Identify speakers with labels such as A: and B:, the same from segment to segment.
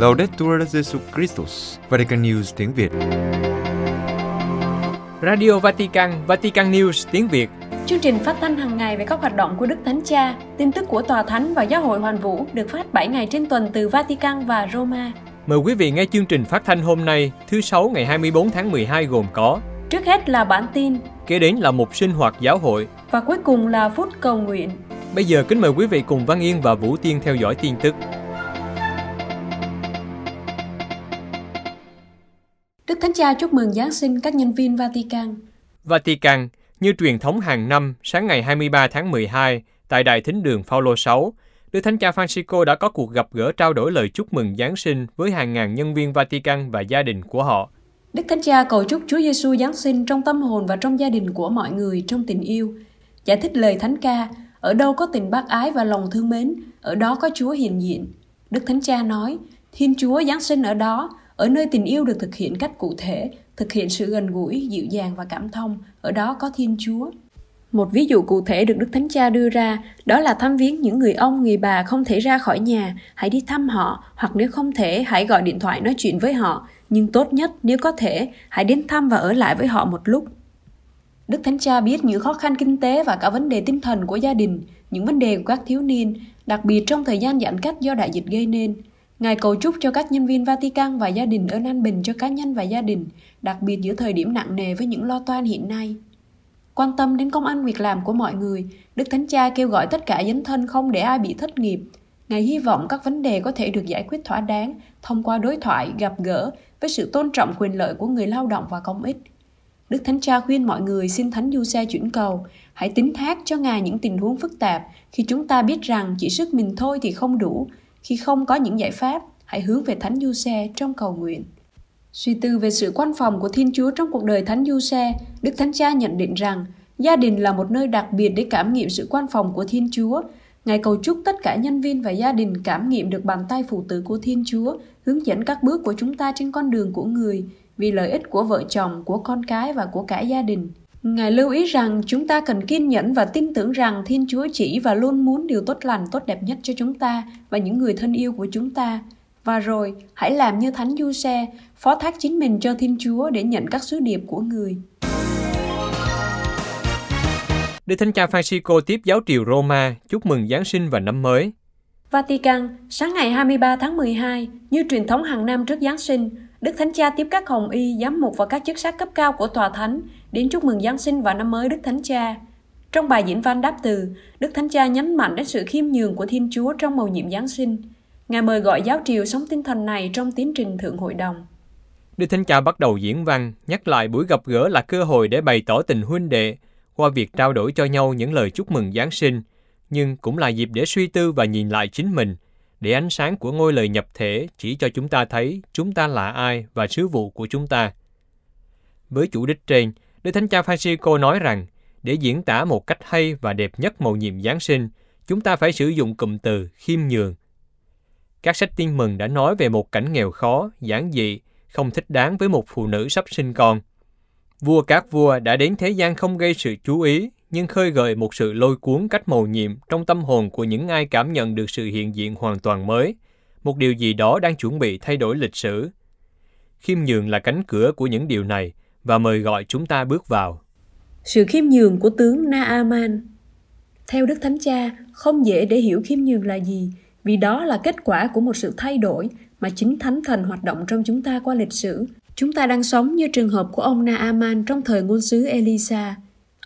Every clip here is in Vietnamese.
A: Laudetur Jesu Christus, Vatican News tiếng Việt.
B: Radio Vatican, Vatican News tiếng Việt.
C: Chương trình phát thanh hàng ngày về các hoạt động của Đức Thánh Cha, tin tức của Tòa Thánh và Giáo hội Hoàn Vũ được phát 7 ngày trên tuần từ Vatican và Roma.
B: Mời quý vị nghe chương trình phát thanh hôm nay, thứ Sáu ngày 24 tháng 12 gồm có
C: Trước hết là bản tin,
B: kế đến là một sinh hoạt giáo hội.
C: và cuối cùng là phút cầu nguyện.
B: Bây giờ kính mời quý vị cùng Văn Yên và Vũ Tiên theo dõi tin tức.
C: Thánh Cha chúc mừng Giáng sinh các nhân viên Vatican.
B: Vatican, như truyền thống hàng năm, sáng ngày 23 tháng 12, tại Đại Thính đường Phaolô 6, Đức Thánh Cha Francisco đã có cuộc gặp gỡ trao đổi lời chúc mừng Giáng sinh với hàng ngàn nhân viên Vatican và gia đình của họ.
C: Đức Thánh Cha cầu chúc Chúa Giêsu Giáng sinh trong tâm hồn và trong gia đình của mọi người trong tình yêu. Giải thích lời Thánh ca, ở đâu có tình bác ái và lòng thương mến, ở đó có Chúa hiện diện. Đức Thánh Cha nói, Thiên Chúa Giáng sinh ở đó, ở nơi tình yêu được thực hiện cách cụ thể, thực hiện sự gần gũi, dịu dàng và cảm thông, ở đó có Thiên Chúa. Một ví dụ cụ thể được Đức Thánh Cha đưa ra, đó là thăm viếng những người ông, người bà không thể ra khỏi nhà, hãy đi thăm họ, hoặc nếu không thể, hãy gọi điện thoại nói chuyện với họ, nhưng tốt nhất nếu có thể, hãy đến thăm và ở lại với họ một lúc. Đức Thánh Cha biết những khó khăn kinh tế và cả vấn đề tinh thần của gia đình, những vấn đề của các thiếu niên, đặc biệt trong thời gian giãn cách do đại dịch gây nên. Ngài cầu chúc cho các nhân viên Vatican và gia đình ơn an bình cho cá nhân và gia đình, đặc biệt giữa thời điểm nặng nề với những lo toan hiện nay. Quan tâm đến công ăn việc làm của mọi người, Đức Thánh Cha kêu gọi tất cả dấn thân không để ai bị thất nghiệp. Ngài hy vọng các vấn đề có thể được giải quyết thỏa đáng thông qua đối thoại, gặp gỡ với sự tôn trọng quyền lợi của người lao động và công ích. Đức Thánh Cha khuyên mọi người xin Thánh Du Xe chuyển cầu, hãy tính thác cho Ngài những tình huống phức tạp khi chúng ta biết rằng chỉ sức mình thôi thì không đủ. Khi không có những giải pháp, hãy hướng về Thánh Du Xe trong cầu nguyện. Suy tư về sự quan phòng của Thiên Chúa trong cuộc đời Thánh Du Xe, Đức Thánh Cha nhận định rằng gia đình là một nơi đặc biệt để cảm nghiệm sự quan phòng của Thiên Chúa. Ngài cầu chúc tất cả nhân viên và gia đình cảm nghiệm được bàn tay phụ tử của Thiên Chúa, hướng dẫn các bước của chúng ta trên con đường của người, vì lợi ích của vợ chồng, của con cái và của cả gia đình. Ngài lưu ý rằng chúng ta cần kiên nhẫn và tin tưởng rằng Thiên Chúa chỉ và luôn muốn điều tốt lành tốt đẹp nhất cho chúng ta và những người thân yêu của chúng ta. Và rồi, hãy làm như Thánh Du Xe, phó thác chính mình cho Thiên Chúa để nhận các sứ điệp của người.
B: Đức Thánh Cha Francisco tiếp giáo triều Roma chúc mừng Giáng sinh và năm mới.
C: Vatican, sáng ngày 23 tháng 12, như truyền thống hàng năm trước Giáng sinh, Đức Thánh Cha tiếp các hồng y, giám mục và các chức sắc cấp cao của Tòa Thánh đến chúc mừng Giáng sinh và năm mới Đức Thánh Cha. Trong bài diễn văn đáp từ, Đức Thánh Cha nhấn mạnh đến sự khiêm nhường của Thiên Chúa trong mầu nhiệm Giáng sinh. Ngài mời gọi giáo triều sống tinh thần này trong tiến trình Thượng Hội đồng.
B: Đức Thánh Cha bắt đầu diễn văn, nhắc lại buổi gặp gỡ là cơ hội để bày tỏ tình huynh đệ qua việc trao đổi cho nhau những lời chúc mừng Giáng sinh, nhưng cũng là dịp để suy tư và nhìn lại chính mình, để ánh sáng của ngôi lời nhập thể chỉ cho chúng ta thấy chúng ta là ai và sứ vụ của chúng ta. Với chủ đích trên, Đức Thánh Cha Francisco nói rằng, để diễn tả một cách hay và đẹp nhất mầu nhiệm Giáng sinh, chúng ta phải sử dụng cụm từ khiêm nhường. Các sách tin mừng đã nói về một cảnh nghèo khó, giản dị, không thích đáng với một phụ nữ sắp sinh con. Vua các vua đã đến thế gian không gây sự chú ý, nhưng khơi gợi một sự lôi cuốn cách mầu nhiệm trong tâm hồn của những ai cảm nhận được sự hiện diện hoàn toàn mới, một điều gì đó đang chuẩn bị thay đổi lịch sử. Khiêm nhường là cánh cửa của những điều này và mời gọi chúng ta bước vào.
C: Sự khiêm nhường của tướng Naaman Theo Đức Thánh Cha, không dễ để hiểu khiêm nhường là gì, vì đó là kết quả của một sự thay đổi mà chính Thánh Thần hoạt động trong chúng ta qua lịch sử. Chúng ta đang sống như trường hợp của ông Naaman trong thời ngôn sứ Elisa.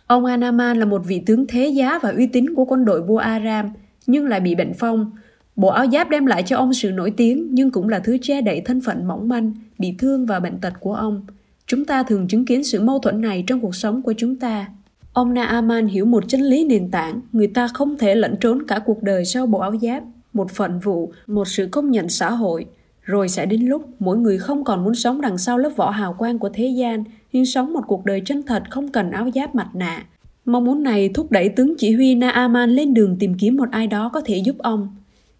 C: Ông Anaman là một vị tướng thế giá và uy tín của quân đội vua Aram, nhưng lại bị bệnh phong. Bộ áo giáp đem lại cho ông sự nổi tiếng, nhưng cũng là thứ che đậy thân phận mỏng manh, bị thương và bệnh tật của ông. Chúng ta thường chứng kiến sự mâu thuẫn này trong cuộc sống của chúng ta. Ông Naaman hiểu một chân lý nền tảng, người ta không thể lẩn trốn cả cuộc đời sau bộ áo giáp, một phận vụ, một sự công nhận xã hội. Rồi sẽ đến lúc mỗi người không còn muốn sống đằng sau lớp vỏ hào quang của thế gian, nhưng sống một cuộc đời chân thật không cần áo giáp mặt nạ. Mong muốn này thúc đẩy tướng chỉ huy Naaman lên đường tìm kiếm một ai đó có thể giúp ông.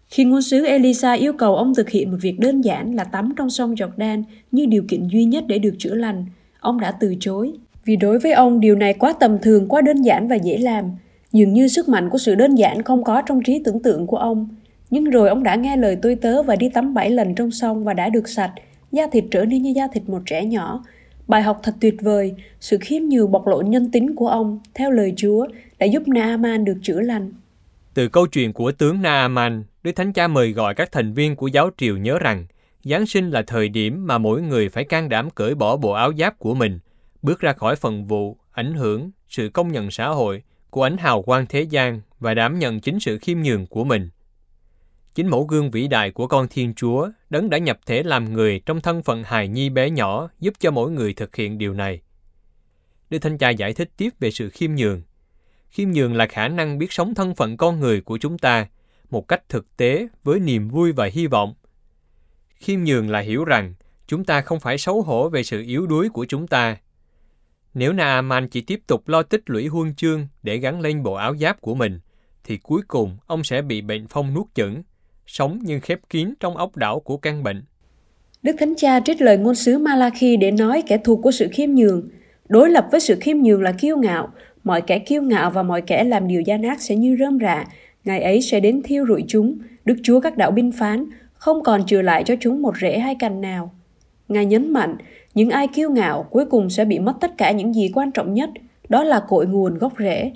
C: Khi ngôn sứ Elisa yêu cầu ông thực hiện một việc đơn giản là tắm trong sông Jordan như điều kiện duy nhất để được chữa lành, ông đã từ chối. Vì đối với ông điều này quá tầm thường, quá đơn giản và dễ làm. Dường như sức mạnh của sự đơn giản không có trong trí tưởng tượng của ông. Nhưng rồi ông đã nghe lời tôi tớ và đi tắm bảy lần trong sông và đã được sạch, da thịt trở nên như da thịt một trẻ nhỏ. Bài học thật tuyệt vời, sự khiêm nhường bộc lộ nhân tính của ông, theo lời Chúa, đã giúp Naaman được chữa lành.
B: Từ câu chuyện của tướng Naaman, Đức Thánh Cha mời gọi các thành viên của giáo triều nhớ rằng Giáng sinh là thời điểm mà mỗi người phải can đảm cởi bỏ bộ áo giáp của mình, bước ra khỏi phần vụ, ảnh hưởng, sự công nhận xã hội của ánh hào quang thế gian và đảm nhận chính sự khiêm nhường của mình. Chính mẫu gương vĩ đại của con Thiên Chúa, đấng đã nhập thể làm người trong thân phận hài nhi bé nhỏ, giúp cho mỗi người thực hiện điều này. Đức Thánh Cha giải thích tiếp về sự khiêm nhường. Khiêm nhường là khả năng biết sống thân phận con người của chúng ta một cách thực tế với niềm vui và hy vọng. Khiêm nhường là hiểu rằng chúng ta không phải xấu hổ về sự yếu đuối của chúng ta. Nếu Naaman chỉ tiếp tục lo tích lũy huân chương để gắn lên bộ áo giáp của mình, thì cuối cùng ông sẽ bị bệnh phong nuốt chửng, sống nhưng khép kín trong ốc đảo của căn bệnh.
C: Đức Thánh Cha trích lời ngôn sứ Malachi để nói kẻ thù của sự khiêm nhường. Đối lập với sự khiêm nhường là kiêu ngạo, mọi kẻ kiêu ngạo và mọi kẻ làm điều gian ác sẽ như rơm rạ, ngày ấy sẽ đến thiêu rụi chúng, Đức Chúa các đạo binh phán, không còn trừ lại cho chúng một rễ hay cành nào. Ngài nhấn mạnh, những ai kiêu ngạo cuối cùng sẽ bị mất tất cả những gì quan trọng nhất, đó là cội nguồn gốc rễ.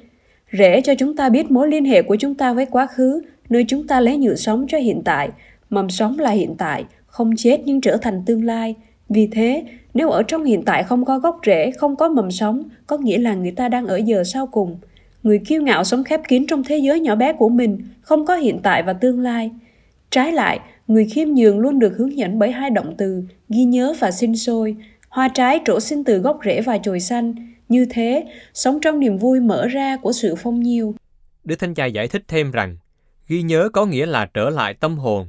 C: Rễ cho chúng ta biết mối liên hệ của chúng ta với quá khứ, nơi chúng ta lấy nhựa sống cho hiện tại, mầm sống là hiện tại, không chết nhưng trở thành tương lai. Vì thế, nếu ở trong hiện tại không có gốc rễ, không có mầm sống, có nghĩa là người ta đang ở giờ sau cùng. Người kiêu ngạo sống khép kín trong thế giới nhỏ bé của mình, không có hiện tại và tương lai. Trái lại, người khiêm nhường luôn được hướng dẫn bởi hai động từ, ghi nhớ và sinh sôi. Hoa trái trổ sinh từ gốc rễ và chồi xanh. Như thế, sống trong niềm vui mở ra của sự phong nhiêu.
B: Đức Thánh Cha giải thích thêm rằng, ghi nhớ có nghĩa là trở lại tâm hồn.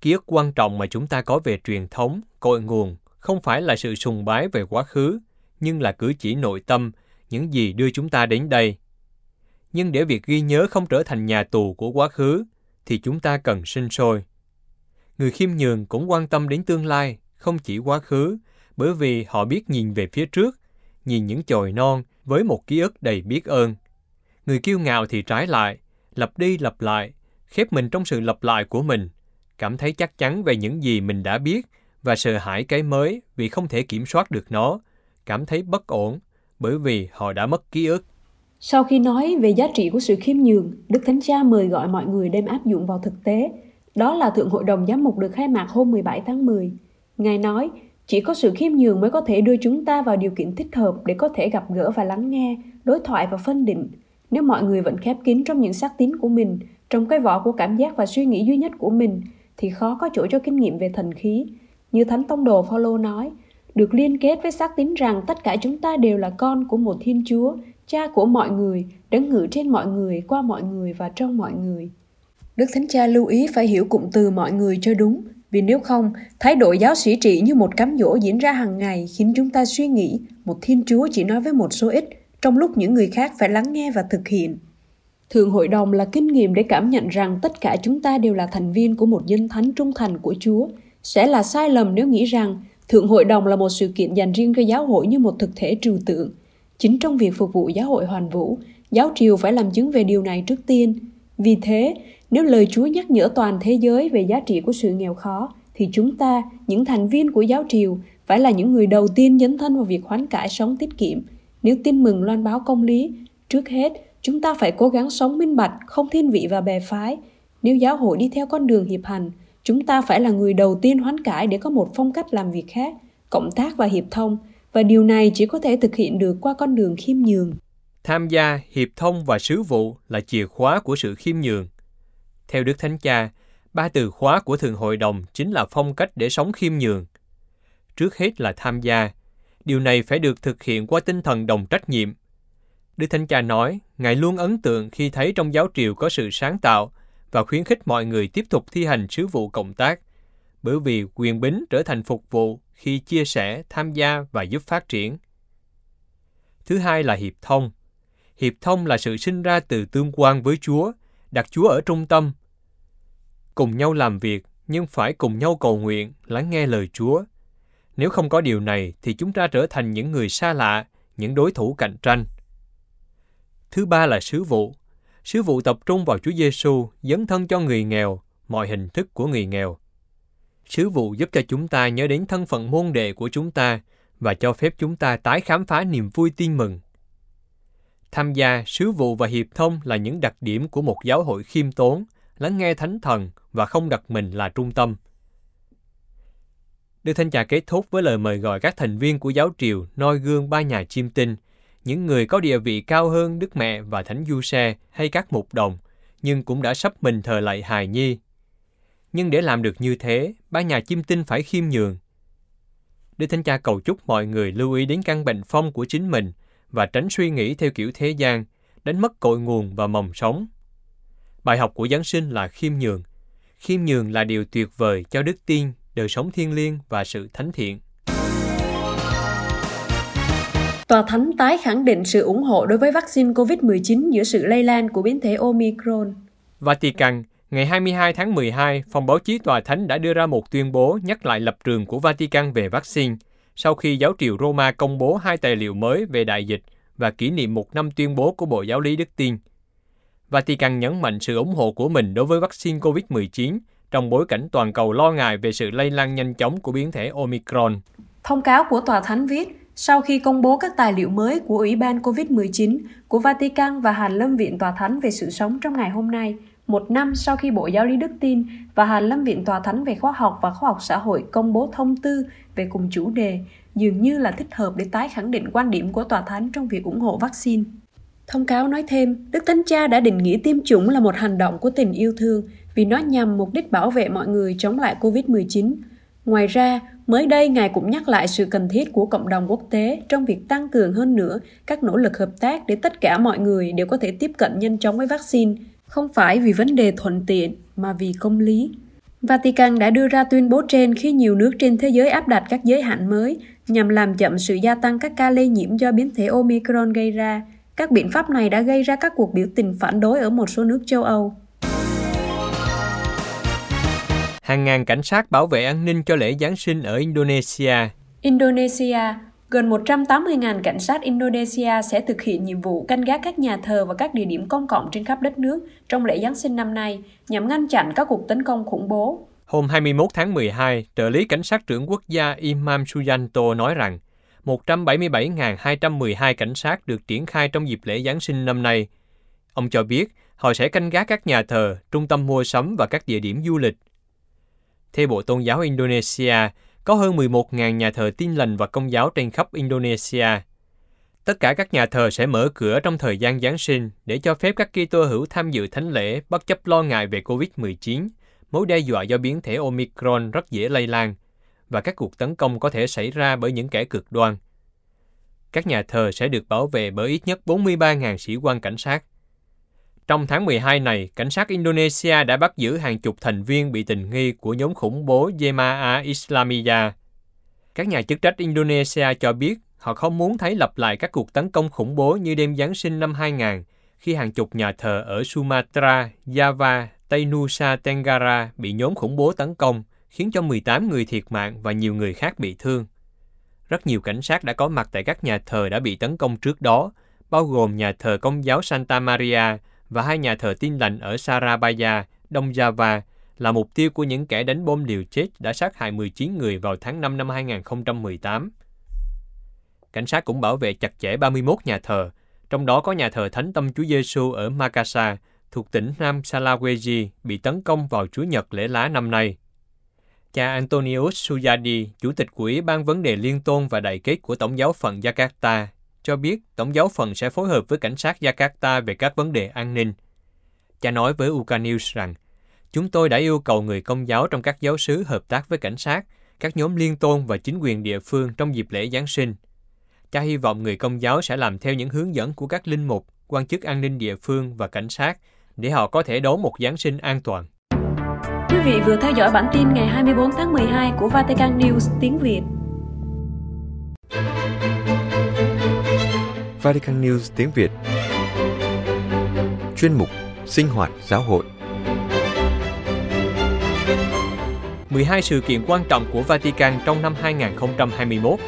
B: Ký ức quan trọng mà chúng ta có về truyền thống, cội nguồn, không phải là sự sùng bái về quá khứ, nhưng là cử chỉ nội tâm, những gì đưa chúng ta đến đây. Nhưng để việc ghi nhớ không trở thành nhà tù của quá khứ, thì chúng ta cần sinh sôi. Người khiêm nhường cũng quan tâm đến tương lai, không chỉ quá khứ, bởi vì họ biết nhìn về phía trước, nhìn những chồi non với một ký ức đầy biết ơn. Người kiêu ngạo thì trái lại, lặp đi lặp lại, khép mình trong sự lặp lại của mình, cảm thấy chắc chắn về những gì mình đã biết và sợ hãi cái mới vì không thể kiểm soát được nó, cảm thấy bất ổn bởi vì họ đã mất ký ức.
C: Sau khi nói về giá trị của sự khiêm nhường, Đức Thánh Cha mời gọi mọi người đem áp dụng vào thực tế. Đó là Thượng Hội đồng Giám mục được khai mạc hôm 17 tháng 10. Ngài nói, chỉ có sự khiêm nhường mới có thể đưa chúng ta vào điều kiện thích hợp để có thể gặp gỡ và lắng nghe, đối thoại và phân định. Nếu mọi người vẫn khép kín trong những xác tín của mình, trong cái vỏ của cảm giác và suy nghĩ duy nhất của mình, thì khó có chỗ cho kinh nghiệm về thần khí. Như Thánh Tông Đồ Phaolô nói, được liên kết với xác tín rằng tất cả chúng ta đều là con của một Thiên Chúa, cha của mọi người, đấng ngự trên mọi người, qua mọi người và trong mọi người. Đức Thánh Cha lưu ý phải hiểu cụm từ mọi người cho đúng, vì nếu không, thái độ giáo sĩ trị như một cám dỗ diễn ra hàng ngày khiến chúng ta suy nghĩ một Thiên Chúa chỉ nói với một số ít, trong lúc những người khác phải lắng nghe và thực hiện. Thường hội đồng là kinh nghiệm để cảm nhận rằng tất cả chúng ta đều là thành viên của một dân thánh trung thành của Chúa. Sẽ là sai lầm nếu nghĩ rằng Thượng hội đồng là một sự kiện dành riêng cho giáo hội như một thực thể trừu tượng. Chính trong việc phục vụ giáo hội hoàn vũ, giáo triều phải làm chứng về điều này trước tiên. Vì thế, nếu lời Chúa nhắc nhở toàn thế giới về giá trị của sự nghèo khó, thì chúng ta, những thành viên của giáo triều, phải là những người đầu tiên dấn thân vào việc hoán cải sống tiết kiệm. Nếu tin mừng loan báo công lý, trước hết, chúng ta phải cố gắng sống minh bạch, không thiên vị và bè phái. Nếu giáo hội đi theo con đường hiệp hành, chúng ta phải là người đầu tiên hoán cải để có một phong cách làm việc khác, cộng tác và hiệp thông, và điều này chỉ có thể thực hiện được qua con đường khiêm nhường.
B: Tham gia, hiệp thông và sứ vụ là chìa khóa của sự khiêm nhường. Theo Đức Thánh Cha, ba từ khóa của Thượng Hội đồng chính là phong cách để sống khiêm nhường. Trước hết là tham gia. Điều này phải được thực hiện qua tinh thần đồng trách nhiệm. Đức Thánh Cha nói, Ngài luôn ấn tượng khi thấy trong giáo triều có sự sáng tạo và khuyến khích mọi người tiếp tục thi hành sứ vụ cộng tác, bởi vì quyền bính trở thành phục vụ khi chia sẻ, tham gia và giúp phát triển. Thứ hai là hiệp thông. Hiệp thông là sự sinh ra từ tương quan với Chúa, đặt Chúa ở trung tâm. Cùng nhau làm việc, nhưng phải cùng nhau cầu nguyện, lắng nghe lời Chúa. Nếu không có điều này thì chúng ta trở thành những người xa lạ, những đối thủ cạnh tranh. Thứ ba là sứ vụ. Sứ vụ tập trung vào Chúa Giêsu dấn thân cho người nghèo, mọi hình thức của người nghèo. Sứ vụ giúp cho chúng ta nhớ đến thân phận môn đệ của chúng ta và cho phép chúng ta tái khám phá niềm vui tin mừng. Tham gia sứ vụ và hiệp thông là những đặc điểm của một giáo hội khiêm tốn, lắng nghe thánh thần và không đặt mình là trung tâm. Đức Thánh Cha kết thúc với lời mời gọi các thành viên của giáo triều noi gương ba nhà chiêm tinh, những người có địa vị cao hơn Đức Mẹ và Thánh Du Xe hay các mục đồng, nhưng cũng đã sắp mình thờ lại hài nhi. Nhưng để làm được như thế, ba nhà chiêm tinh phải khiêm nhường. Đức Thánh Cha cầu chúc mọi người lưu ý đến căn bệnh phong của chính mình và tránh suy nghĩ theo kiểu thế gian, đánh mất cội nguồn và mầm sống. Bài học của Giáng sinh là khiêm nhường. Khiêm nhường là điều tuyệt vời cho đức tin, đời sống thiêng liêng và sự thánh thiện.
C: Tòa Thánh tái khẳng định sự ủng hộ đối với vaccine COVID-19 giữa sự lây lan của biến thể Omicron.
B: Vatican, ngày 22 tháng 12, phòng báo chí Tòa Thánh đã đưa ra một tuyên bố nhắc lại lập trường của Vatican về vaccine sau khi giáo triều Roma công bố hai tài liệu mới về đại dịch và kỷ niệm một năm tuyên bố của Bộ Giáo lý Đức Tin. Vatican nhấn mạnh sự ủng hộ của mình đối với vaccine COVID-19 trong bối cảnh toàn cầu lo ngại về sự lây lan nhanh chóng của biến thể Omicron.
C: Thông cáo của Tòa Thánh viết, sau khi công bố các tài liệu mới của Ủy ban COVID-19 của Vatican và Hàn Lâm Viện Tòa Thánh về sự sống trong ngày hôm nay, một năm sau khi Bộ Giáo lý Đức Tin và Hàn Lâm Viện Tòa Thánh về Khoa học và Khoa học Xã hội công bố thông tư về cùng chủ đề, dường như là thích hợp để tái khẳng định quan điểm của Tòa Thánh trong việc ủng hộ vaccine. Thông cáo nói thêm, Đức Thánh Cha đã định nghĩa tiêm chủng là một hành động của tình yêu thương vì nó nhằm mục đích bảo vệ mọi người chống lại COVID-19. Ngoài ra, mới đây Ngài cũng nhắc lại sự cần thiết của cộng đồng quốc tế trong việc tăng cường hơn nữa các nỗ lực hợp tác để tất cả mọi người đều có thể tiếp cận nhanh chóng với vaccine, không phải vì vấn đề thuận tiện mà vì công lý. Vatican đã đưa ra tuyên bố trên khi nhiều nước trên thế giới áp đặt các giới hạn mới nhằm làm chậm sự gia tăng các ca lây nhiễm do biến thể Omicron gây ra. Các biện pháp này đã gây ra các cuộc biểu tình phản đối ở một số nước châu Âu.
B: Hàng ngàn cảnh sát bảo vệ an ninh cho lễ Giáng sinh ở Indonesia.
C: Indonesia, gần 180.000 cảnh sát Indonesia sẽ thực hiện nhiệm vụ canh gác các nhà thờ và các địa điểm công cộng trên khắp đất nước trong lễ Giáng sinh năm nay nhằm ngăn chặn các cuộc tấn công khủng bố.
B: Hôm 21 tháng 12, trợ lý cảnh sát trưởng quốc gia Imam Suyanto nói rằng 177.212 cảnh sát được triển khai trong dịp lễ Giáng sinh năm nay. Ông cho biết họ sẽ canh gác các nhà thờ, trung tâm mua sắm và các địa điểm du lịch. Theo Bộ Tôn giáo Indonesia, có hơn 11.000 nhà thờ tin lành và công giáo trên khắp Indonesia. Tất cả các nhà thờ sẽ mở cửa trong thời gian Giáng sinh để cho phép các Kitô hữu tham dự thánh lễ bất chấp lo ngại về COVID-19, mối đe dọa do biến thể Omicron rất dễ lây lan và các cuộc tấn công có thể xảy ra bởi những kẻ cực đoan. Các nhà thờ sẽ được bảo vệ bởi ít nhất 43.000 sĩ quan cảnh sát. Trong tháng 12 này, cảnh sát Indonesia đã bắt giữ hàng chục thành viên bị tình nghi của nhóm khủng bố Jemaah Islamiyah. Các nhà chức trách Indonesia cho biết họ không muốn thấy lặp lại các cuộc tấn công khủng bố như đêm Giáng sinh năm 2000, khi hàng chục nhà thờ ở Sumatra, Java, Tây Nusa Tenggara bị nhóm khủng bố tấn công, khiến cho 18 người thiệt mạng và nhiều người khác bị thương. Rất nhiều cảnh sát đã có mặt tại các nhà thờ đã bị tấn công trước đó, bao gồm nhà thờ công giáo Santa Maria và hai nhà thờ tin lành ở Sarabaya, Đông Java, là mục tiêu của những kẻ đánh bom liều chết đã sát hại 19 người vào tháng 5 năm 2018. Cảnh sát cũng bảo vệ chặt chẽ 31 nhà thờ, trong đó có nhà thờ Thánh Tâm Chúa Giêsu ở Makassar, thuộc tỉnh Nam Sulawesi, bị tấn công vào chủ Nhật lễ lá năm nay. Cha Antonius Suyadi, Chủ tịch của Ủy ban Vấn đề Liên tôn và Đại kết của Tổng giáo phận Jakarta, cho biết Tổng giáo phận sẽ phối hợp với cảnh sát Jakarta về các vấn đề an ninh. Cha nói với Uka News rằng, chúng tôi đã yêu cầu người công giáo trong các giáo sứ hợp tác với cảnh sát, các nhóm liên tôn và chính quyền địa phương trong dịp lễ Giáng sinh. Cha hy vọng người công giáo sẽ làm theo những hướng dẫn của các linh mục, quan chức an ninh địa phương và cảnh sát để họ có thể đón một Giáng sinh an toàn.
C: Quý vị vừa theo dõi bản tin ngày 24 tháng 12 của Vatican News tiếng Việt.
A: Vatican News tiếng Việt. Chuyên mục Sinh hoạt giáo hội.
B: 12 sự kiện quan trọng của Vatican trong năm 2021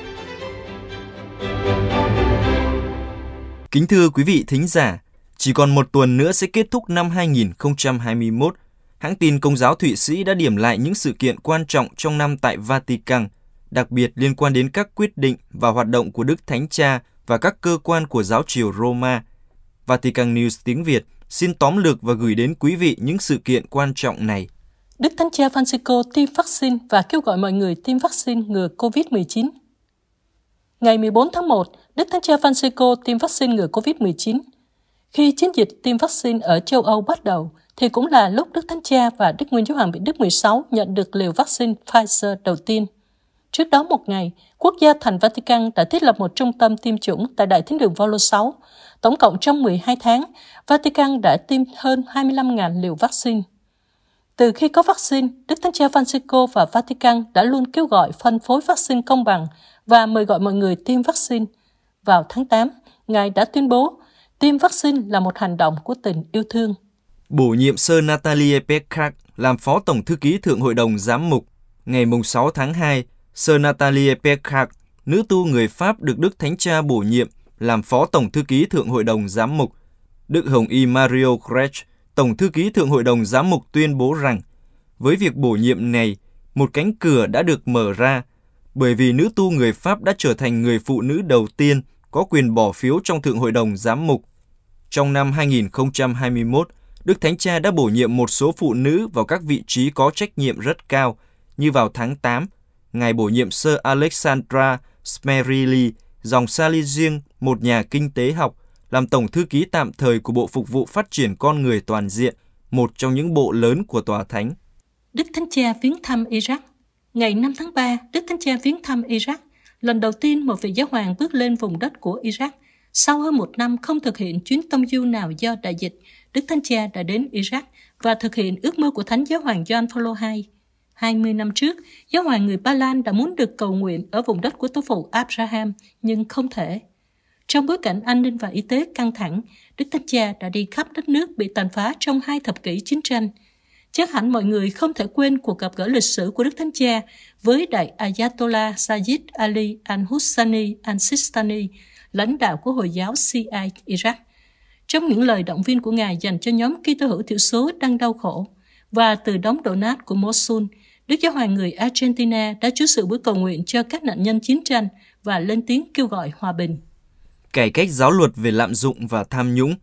D: Kính thưa quý vị thính giả, Chỉ còn một tuần nữa sẽ kết thúc năm 2021. Hãng tin Công giáo Thụy Sĩ đã điểm lại những sự kiện quan trọng trong năm tại Vatican, đặc biệt liên quan đến các quyết định và hoạt động của Đức Thánh Cha và các cơ quan của giáo triều Roma. Vatican News tiếng Việt xin tóm lược và gửi đến quý vị những sự kiện quan trọng này.
E: Đức Thánh Cha Francisco tiêm vaccine và kêu gọi mọi người tiêm vaccine ngừa COVID-19. Ngày 14 tháng 1, Đức Thánh Cha Francisco tiêm vaccine ngừa COVID-19. Khi chiến dịch tiêm vaccine ở châu Âu bắt đầu, thì cũng là lúc Đức Thánh Cha và Đức Nguyên Giáo Hoàng Bị Đức 16 nhận được liều vaccine Pfizer đầu tiên. Trước đó một ngày, quốc gia thành Vatican đã thiết lập một trung tâm tiêm chủng tại Đại Thánh đường Volo 6. Tổng cộng trong 12 tháng, Vatican đã tiêm hơn 25.000 liều vaccine. Từ khi có vaccine, Đức Thánh Cha Francisco và Vatican đã luôn kêu gọi phân phối vaccine công bằng và mời gọi mọi người tiêm vaccine. Vào tháng 8, Ngài đã tuyên bố tiêm vaccine là một hành động của tình yêu thương.
D: Bổ nhiệm Sơ Natalie Peckard làm Phó Tổng Thư ký Thượng Hội đồng Giám mục. Ngày 6 tháng 2, Sơ Natalie Pekak, nữ tu người Pháp được Đức Thánh Cha bổ nhiệm làm Phó Tổng Thư ký Thượng Hội đồng Giám mục. Đức Hồng Y Mario Kretsch, Tổng Thư ký Thượng Hội đồng Giám mục tuyên bố rằng, với việc bổ nhiệm này, một cánh cửa đã được mở ra, bởi vì nữ tu người Pháp đã trở thành người phụ nữ đầu tiên có quyền bỏ phiếu trong Thượng Hội đồng Giám mục. Trong năm 2021, Đức Thánh Cha đã bổ nhiệm một số phụ nữ vào các vị trí có trách nhiệm rất cao, như vào tháng 8, Ngài bổ nhiệm Sir Alexandra Smerili, dòng Salesian, một nhà kinh tế học, làm Tổng Thư ký tạm thời của Bộ Phục vụ Phát triển Con Người Toàn diện, một trong những bộ lớn của Tòa Thánh.
E: Đức Thánh Cha viếng thăm Iraq Ngày 5 tháng 3, Đức Thánh Cha viếng thăm Iraq. Lần đầu tiên một vị giáo hoàng bước lên vùng đất của Iraq. Sau hơn một năm không thực hiện chuyến tông du nào do đại dịch, Đức Thánh Cha đã đến Iraq và thực hiện ước mơ của Thánh Giáo hoàng John Paul II. 20 năm trước, giáo hoàng người Ba Lan đã muốn được cầu nguyện ở vùng đất của tổ phụ Abraham, nhưng không thể. Trong bối cảnh an ninh và y tế căng thẳng, Đức Thánh Cha đã đi khắp đất nước bị tàn phá trong hai thập kỷ chiến tranh. Chắc hẳn mọi người không thể quên cuộc gặp gỡ lịch sử của Đức Thánh Cha với Đại Ayatollah Sayyid Ali al-Husseini al-Sistani, lãnh đạo của Hồi giáo Shia Iraq. Trong những lời động viên của Ngài dành cho nhóm Kitô hữu thiểu số đang đau khổ, và từ đống đổ nát của Mosul, Đức Giáo hoàng người Argentina đã chủ sự buổi cầu nguyện cho các nạn nhân chiến tranh và lên tiếng kêu gọi hòa bình.
D: Cải cách giáo luật về lạm dụng và tham nhũng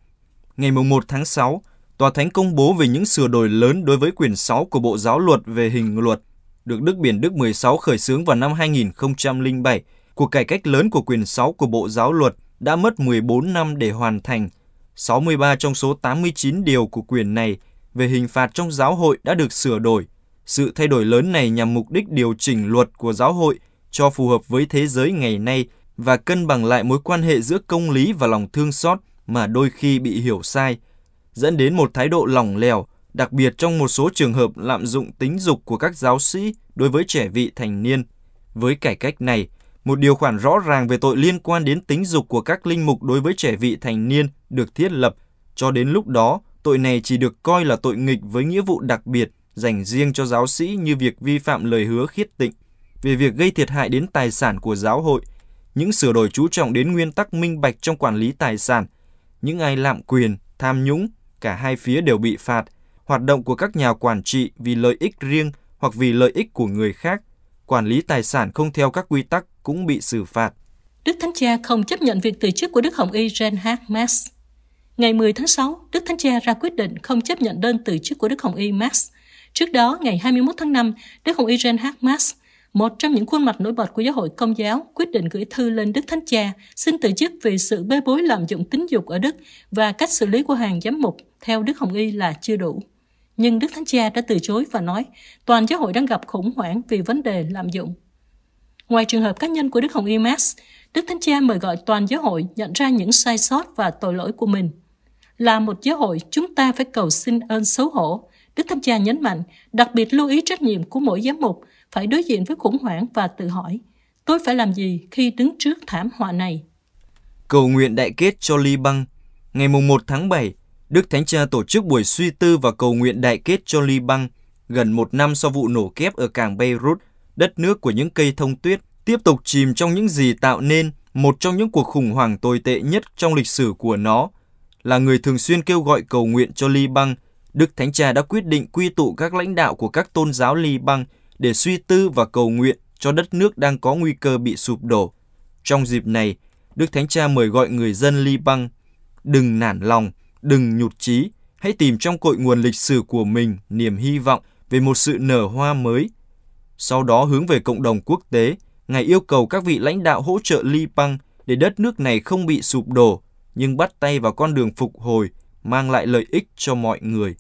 D: Ngày 1 tháng 6, Tòa Thánh công bố về những sửa đổi lớn đối với quyển 6 của Bộ Giáo luật về hình luật, được Đức Biển Đức 16 khởi xướng vào năm 2007. Cuộc cải cách lớn của quyển 6 của Bộ Giáo luật đã mất 14 năm để hoàn thành. 63 trong số 89 điều của quyển này về hình phạt trong giáo hội đã được sửa đổi. Sự thay đổi lớn này nhằm mục đích điều chỉnh luật của giáo hội cho phù hợp với thế giới ngày nay và cân bằng lại mối quan hệ giữa công lý và lòng thương xót mà đôi khi bị hiểu sai, dẫn đến một thái độ lỏng lẻo, đặc biệt trong một số trường hợp lạm dụng tính dục của các giáo sĩ đối với trẻ vị thành niên. Với cải cách này, một điều khoản rõ ràng về tội liên quan đến tính dục của các linh mục đối với trẻ vị thành niên được thiết lập. Cho đến lúc đó, tội này chỉ được coi là tội nghịch với nghĩa vụ đặc biệt dành riêng cho giáo sĩ như việc vi phạm lời hứa khiết tịnh, về việc gây thiệt hại đến tài sản của giáo hội, những sửa đổi chú trọng đến nguyên tắc minh bạch trong quản lý tài sản, những ai lạm quyền, tham nhũng, cả hai phía đều bị phạt, hoạt động của các nhà quản trị vì lợi ích riêng hoặc vì lợi ích của người khác, quản lý tài sản không theo các quy tắc cũng bị xử phạt.
E: Đức Thánh Cha không chấp nhận việc từ chức của Đức Hồng Y Reinhard Marx. Ngày 10 tháng 6, Đức Thánh Cha ra quyết định không chấp nhận đơn từ chức của Đức Hồng Y Marx. Trước đó, ngày 21 tháng 5, Đức Hồng Y Reinhard Marx, một trong những khuôn mặt nổi bật của giáo hội công giáo, quyết định gửi thư lên Đức Thánh Cha xin từ chức vì sự bê bối lạm dụng tính dục ở Đức và cách xử lý của hàng giám mục theo Đức Hồng Y là chưa đủ. Nhưng Đức Thánh Cha đã từ chối và nói toàn giáo hội đang gặp khủng hoảng vì vấn đề lạm dụng. Ngoài trường hợp cá nhân của Đức Hồng Y Max, Đức Thánh Cha mời gọi toàn giáo hội nhận ra những sai sót và tội lỗi của mình – là một giáo hội, chúng ta phải cầu xin ơn xấu hổ. Đức Thánh Cha nhấn mạnh, đặc biệt lưu ý trách nhiệm của mỗi giám mục phải đối diện với khủng hoảng và tự hỏi, tôi phải làm gì khi đứng trước thảm họa này?
D: Cầu nguyện đại kết cho Liban Ngày 1 tháng 7, Đức Thánh Cha tổ chức buổi suy tư và cầu nguyện đại kết cho Liban gần một năm sau vụ nổ kép ở cảng Beirut, đất nước của những cây thông tuyết, tiếp tục chìm trong những gì tạo nên một trong những cuộc khủng hoảng tồi tệ nhất trong lịch sử của nó – là người thường xuyên kêu gọi cầu nguyện cho Liban, Đức Thánh Cha đã quyết định quy tụ các lãnh đạo của các tôn giáo Liban để suy tư và cầu nguyện cho đất nước đang có nguy cơ bị sụp đổ. Trong dịp này, Đức Thánh Cha mời gọi người dân Liban đừng nản lòng, đừng nhụt chí, hãy tìm trong cội nguồn lịch sử của mình niềm hy vọng về một sự nở hoa mới. Sau đó hướng về cộng đồng quốc tế, Ngài yêu cầu các vị lãnh đạo hỗ trợ Liban để đất nước này không bị sụp đổ, nhưng bắt tay vào con đường phục hồi, mang lại lợi ích cho mọi người.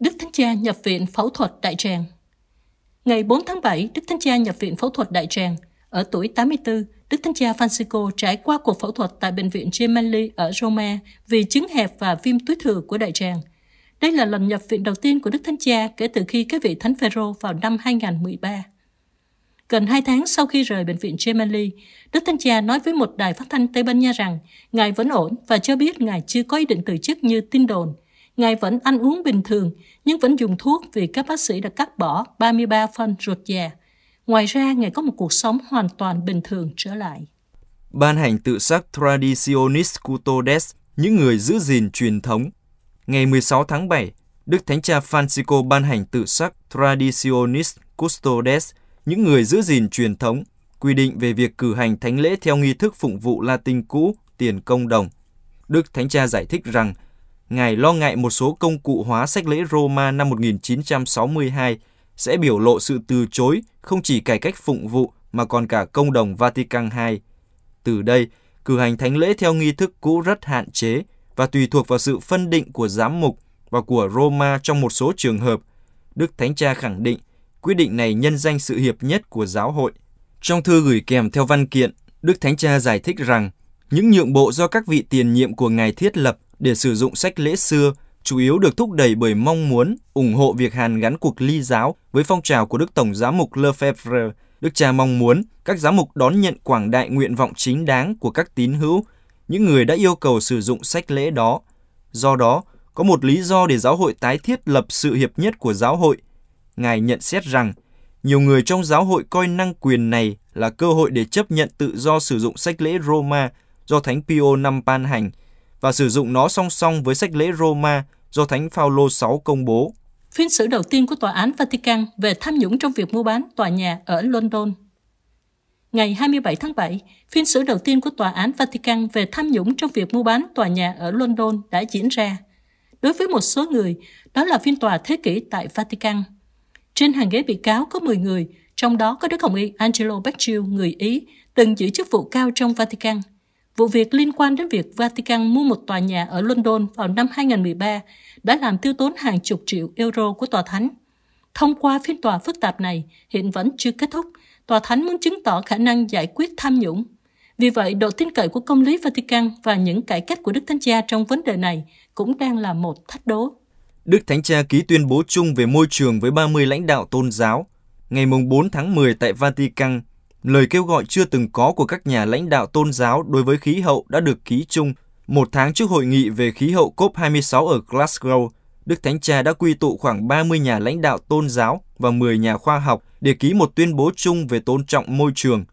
E: Đức Thánh Cha nhập viện phẫu thuật đại tràng Ngày 4 tháng 7, Đức Thánh Cha nhập viện phẫu thuật đại tràng. Ở tuổi 84, Đức Thánh Cha Francisco trải qua cuộc phẫu thuật tại bệnh viện Gemelli ở Roma vì chứng hẹp và viêm túi thừa của đại tràng. Đây là lần nhập viện đầu tiên của Đức Thánh Cha kể từ khi cái vị Thánh Phêrô vào năm 2013. Gần hai tháng sau khi rời bệnh viện Gemelli, Đức Thánh Cha nói với một đài phát thanh Tây Ban Nha rằng Ngài vẫn ổn và cho biết Ngài chưa có ý định từ chức như tin đồn. Ngài vẫn ăn uống bình thường, nhưng vẫn dùng thuốc vì các bác sĩ đã cắt bỏ 33 phân ruột già. Ngoài ra, Ngài có một cuộc sống hoàn toàn bình thường trở lại.
D: Ban hành tự sắc Traditionis Custodes, những người giữ gìn truyền thống. Ngày 16 tháng 7, Đức Thánh Cha Francisco ban hành tự sắc Traditionis Custodes, những người giữ gìn truyền thống, quy định về việc cử hành thánh lễ theo nghi thức phụng vụ Latin cũ, tiền công đồng. Đức Thánh Cha giải thích rằng, Ngài lo ngại một số công cụ hóa sách lễ Roma năm 1962 sẽ biểu lộ sự từ chối không chỉ cải cách phụng vụ mà còn cả công đồng Vatican II. Từ đây, cử hành thánh lễ theo nghi thức cũ rất hạn chế và tùy thuộc vào sự phân định của giám mục và của Roma trong một số trường hợp. Đức Thánh Cha khẳng định quyết định này nhân danh sự hiệp nhất của giáo hội. Trong thư gửi kèm theo văn kiện, Đức Thánh Cha giải thích rằng những nhượng bộ do các vị tiền nhiệm của Ngài thiết lập để sử dụng sách lễ xưa chủ yếu được thúc đẩy bởi mong muốn ủng hộ việc hàn gắn cuộc ly giáo với phong trào của Đức Tổng Giám mục Lefebvre. Đức cha mong muốn các giám mục đón nhận quảng đại nguyện vọng chính đáng của các tín hữu, những người đã yêu cầu sử dụng sách lễ đó. Do đó, có một lý do để giáo hội tái thiết lập sự hiệp nhất của giáo hội. Ngài nhận xét rằng, nhiều người trong giáo hội coi năng quyền này là cơ hội để chấp nhận tự do sử dụng sách lễ Roma do Thánh Pio năm ban hành và sử dụng nó song song với sách lễ Roma do Thánh Phaolô 6 công bố.
E: Phiên xử đầu tiên của Tòa án Vatican về tham nhũng trong việc mua bán tòa nhà ở London. Ngày 27 tháng 7, phiên xử đầu tiên của Tòa án Vatican về tham nhũng trong việc mua bán tòa nhà ở London đã diễn ra. Đối với một số người, đó là phiên tòa thế kỷ tại Vatican. Trên hàng ghế bị cáo có 10 người, trong đó có Đức Hồng Y Angelo Becciu, người Ý, từng giữ chức vụ cao trong Vatican – Vụ việc liên quan đến việc Vatican mua một tòa nhà ở London vào năm 2013 đã làm tiêu tốn hàng chục triệu euro của tòa thánh. Thông qua phiên tòa phức tạp này, hiện vẫn chưa kết thúc, tòa thánh muốn chứng tỏ khả năng giải quyết tham nhũng. Vì vậy, độ tin cậy của công lý Vatican và những cải cách của Đức Thánh Cha trong vấn đề này cũng đang là một thách đố.
D: Đức Thánh Cha ký tuyên bố chung về môi trường với 30 lãnh đạo tôn giáo. Ngày 4 tháng 10 tại Vatican, lời kêu gọi chưa từng có của các nhà lãnh đạo tôn giáo đối với khí hậu đã được ký chung một tháng trước hội nghị về khí hậu COP26 ở Glasgow. Đức Thánh Cha đã quy tụ khoảng 30 nhà lãnh đạo tôn giáo và 10 nhà khoa học để ký một tuyên bố chung về tôn trọng môi trường.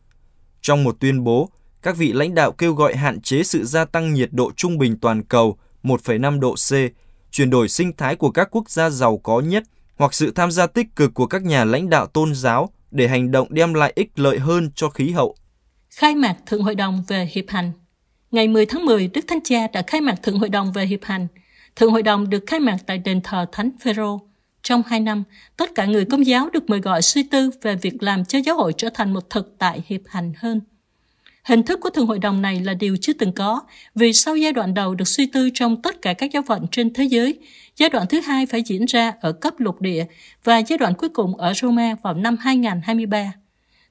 D: Trong một tuyên bố, các vị lãnh đạo kêu gọi hạn chế sự gia tăng nhiệt độ trung bình toàn cầu 1,5 độ C, chuyển đổi sinh thái của các quốc gia giàu có nhất hoặc sự tham gia tích cực của các nhà lãnh đạo tôn giáo để hành động đem lại ích lợi hơn cho khí hậu.
E: Khai mạc Thượng Hội đồng về Hiệp hành Ngày 10 tháng 10, Đức Thánh Cha đã khai mạc Thượng Hội đồng về Hiệp hành. Thượng Hội đồng được khai mạc tại đền thờ Thánh Phêrô. Trong hai năm, tất cả người công giáo được mời gọi suy tư về việc làm cho giáo hội trở thành một thực tại hiệp hành hơn. Hình thức của thường Hội đồng này là điều chưa từng có, vì sau giai đoạn đầu được suy tư trong tất cả các giáo phận trên thế giới, giai đoạn thứ hai phải diễn ra ở cấp lục địa và giai đoạn cuối cùng ở Roma vào năm 2023.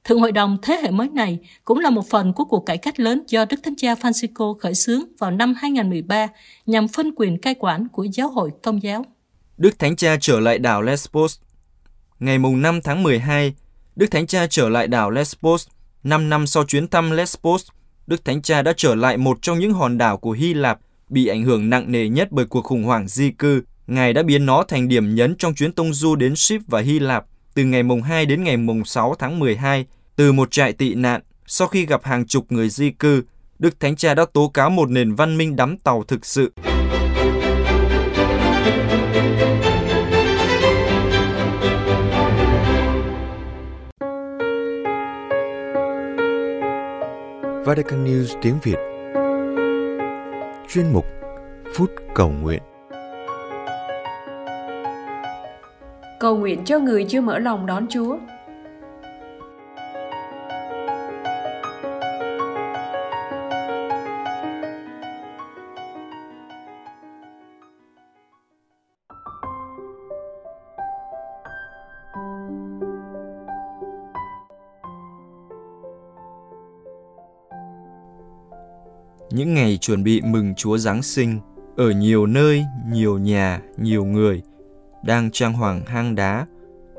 E: Thượng Hội đồng thế hệ mới này cũng là một phần của cuộc cải cách lớn do Đức Thánh Cha Francisco khởi xướng vào năm 2013 nhằm phân quyền cai quản của giáo hội công giáo.
D: Đức Thánh Cha trở lại đảo Lesbos Ngày 5 tháng 12, Đức Thánh Cha trở lại đảo Lesbos 5 năm sau chuyến thăm Lesbos, Đức Thánh Cha đã trở lại một trong những hòn đảo của Hy Lạp bị ảnh hưởng nặng nề nhất bởi cuộc khủng hoảng di cư. Ngài đã biến nó thành điểm nhấn trong chuyến tông du đến Ship và Hy Lạp từ ngày mùng 2 đến ngày mùng 6 tháng 12 từ một trại tị nạn. Sau khi gặp hàng chục người di cư, Đức Thánh Cha đã tố cáo một nền văn minh đắm tàu thực sự.
A: Vatican News tiếng Việt. Chuyên mục Phút Cầu Nguyện.
C: Cầu nguyện cho người chưa mở lòng đón Chúa.
D: Chuẩn bị mừng Chúa Giáng sinh, ở nhiều nơi, nhiều nhà, nhiều người, đang trang hoàng hang đá,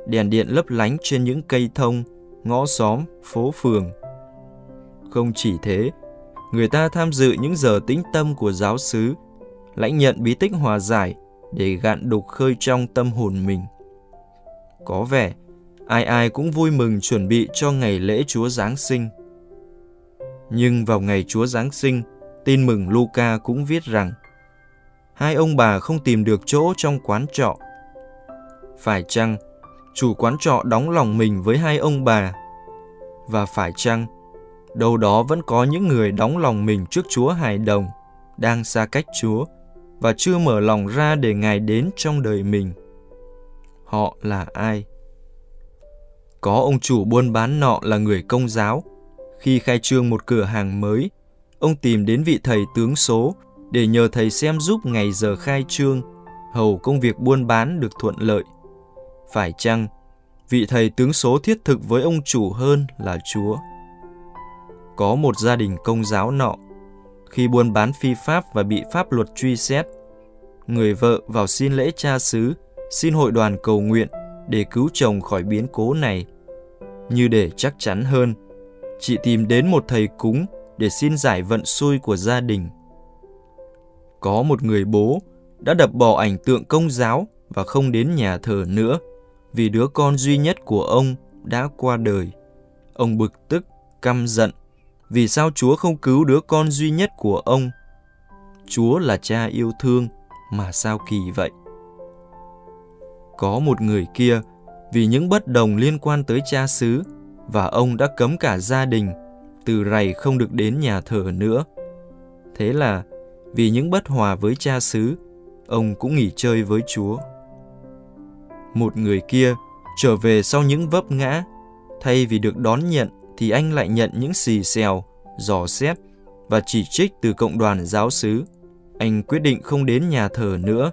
D: đèn điện lấp lánh trên những cây thông, ngõ xóm, phố phường. Không chỉ thế, người ta tham dự những giờ tĩnh tâm của giáo xứ, lãnh nhận bí tích hòa giải để gạn đục khơi trong tâm hồn mình. Có vẻ, ai ai cũng vui mừng chuẩn bị cho ngày lễ Chúa Giáng sinh. Nhưng vào ngày Chúa Giáng sinh, tin mừng Luca cũng viết rằng hai ông bà không tìm được chỗ trong quán trọ. Phải chăng chủ quán trọ đóng lòng mình với hai ông bà? Và phải chăng đâu đó vẫn có những người đóng lòng mình trước Chúa hài đồng, đang xa cách Chúa và chưa mở lòng ra để Ngài đến trong đời mình? Họ là ai? Có ông chủ buôn bán nọ là người công giáo. Khi khai trương một cửa hàng mới, ông tìm đến vị thầy tướng số để nhờ thầy xem giúp ngày giờ khai trương, hầu công việc buôn bán được thuận lợi. Phải chăng vị thầy tướng số thiết thực với ông chủ hơn là Chúa? Có một gia đình công giáo nọ, khi buôn bán phi pháp và bị pháp luật truy xét, người vợ vào xin lễ cha xứ, xin hội đoàn cầu nguyện để cứu chồng khỏi biến cố này. Như để chắc chắn hơn, chị tìm đến một thầy cúng để xin giải vận xui của gia đình. Có một người bố đã đập bỏ ảnh tượng công giáo và không đến nhà thờ nữa vì đứa con duy nhất của ông đã qua đời. Ông bực tức, căm giận vì sao Chúa không cứu đứa con duy nhất của ông. Chúa là cha yêu thương mà sao kỳ vậy? Có một người kia vì những bất đồng liên quan tới cha xứ và ông đã cấm cả gia đình từ rày không được đến nhà thờ nữa. Thế là vì những bất hòa với cha xứ, ông cũng nghỉ chơi với Chúa. Một người kia trở về sau những vấp ngã, thay vì được đón nhận thì anh lại nhận những xì xèo, dò xét và chỉ trích từ cộng đoàn giáo xứ. Anh quyết định không đến nhà thờ nữa,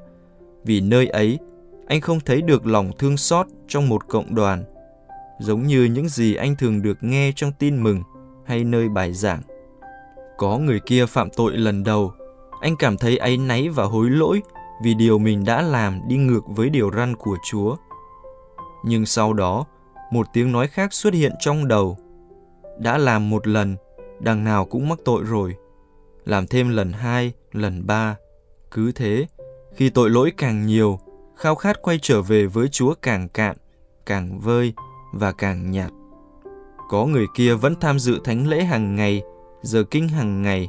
D: vì nơi ấy anh không thấy được lòng thương xót trong một cộng đoàn, giống như những gì anh thường được nghe trong tin mừng hay nơi bài giảng. Có người kia phạm tội lần đầu, anh cảm thấy áy náy và hối lỗi vì điều mình đã làm đi ngược với điều răn của Chúa. Nhưng sau đó, một tiếng nói khác xuất hiện trong đầu. Đã làm một lần, đằng nào cũng mắc tội rồi. Làm thêm lần hai, lần ba. Cứ thế, khi tội lỗi càng nhiều, khao khát quay trở về với Chúa càng cạn, càng vơi và càng nhạt. Có người kia vẫn tham dự thánh lễ hàng ngày, giờ kinh hàng ngày,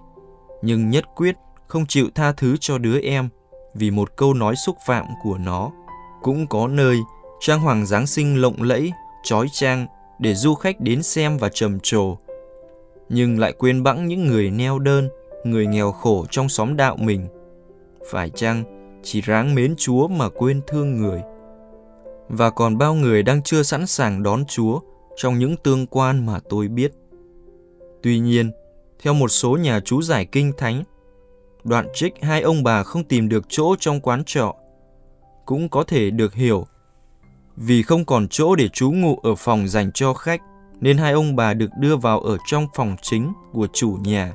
D: nhưng nhất quyết không chịu tha thứ cho đứa em vì một câu nói xúc phạm của nó. Cũng có nơi trang hoàng Giáng sinh lộng lẫy, trói trang để du khách đến xem và trầm trồ. Nhưng lại quên bẵng những người neo đơn, người nghèo khổ trong xóm đạo mình. Phải chăng chỉ ráng mến Chúa mà quên thương người? Và còn bao người đang chưa sẵn sàng đón Chúa trong những tương quan mà tôi biết. Tuy nhiên, theo một số nhà chú giải kinh thánh, đoạn trích hai ông bà không tìm được chỗ trong quán trọ cũng có thể được hiểu vì không còn chỗ để trú ngụ ở phòng dành cho khách nên hai ông bà được đưa vào ở trong phòng chính của chủ nhà.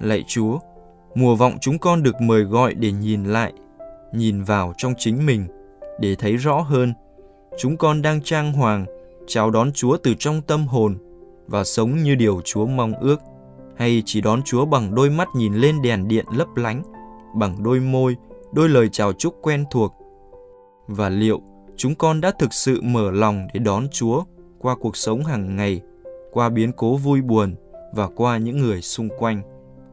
D: Lạy Chúa, mùa vọng chúng con được mời gọi để nhìn lại, nhìn vào trong chính mình để thấy rõ hơn chúng con đang trang hoàng, chào đón Chúa từ trong tâm hồn và sống như điều Chúa mong ước, hay chỉ đón Chúa bằng đôi mắt nhìn lên đèn điện lấp lánh, bằng đôi môi, đôi lời chào chúc quen thuộc. Và liệu chúng con đã thực sự mở lòng để đón Chúa qua cuộc sống hàng ngày, qua biến cố vui buồn và qua những người xung quanh.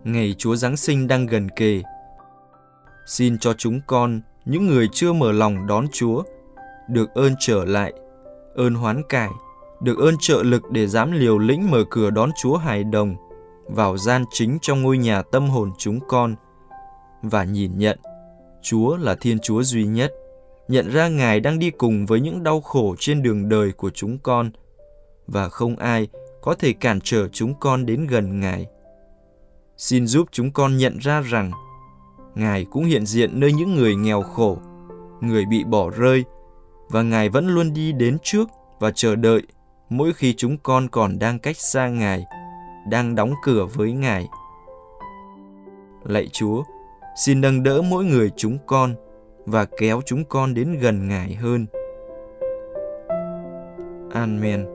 D: Ngày Chúa Giáng sinh đang gần kề. Xin cho chúng con, những người chưa mở lòng đón Chúa, được ơn trở lại, ơn hoán cải được ơn trợ lực để dám liều lĩnh mở cửa đón Chúa hài đồng vào gian chính trong ngôi nhà tâm hồn chúng con và nhìn nhận Chúa là Thiên Chúa duy nhất, nhận ra Ngài đang đi cùng với những đau khổ trên đường đời của chúng con và không ai có thể cản trở chúng con đến gần Ngài. Xin giúp chúng con nhận ra rằng Ngài cũng hiện diện nơi những người nghèo khổ, người bị bỏ rơi và Ngài vẫn luôn đi đến trước và chờ đợi mỗi khi chúng con còn đang cách xa Ngài, đang đóng cửa với Ngài. Lạy Chúa, xin nâng đỡ mỗi người chúng con và kéo chúng con đến gần Ngài hơn. Amen.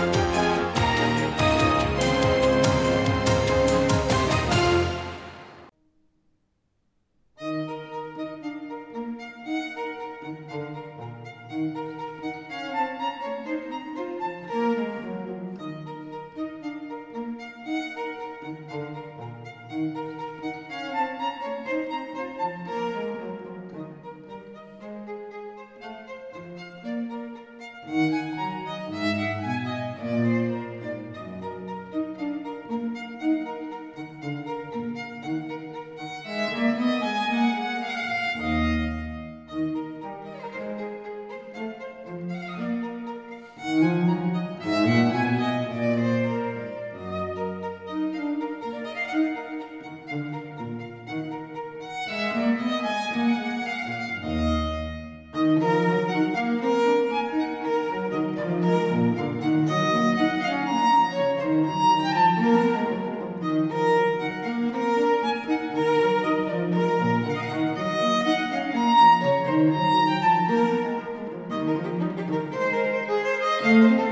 A: Música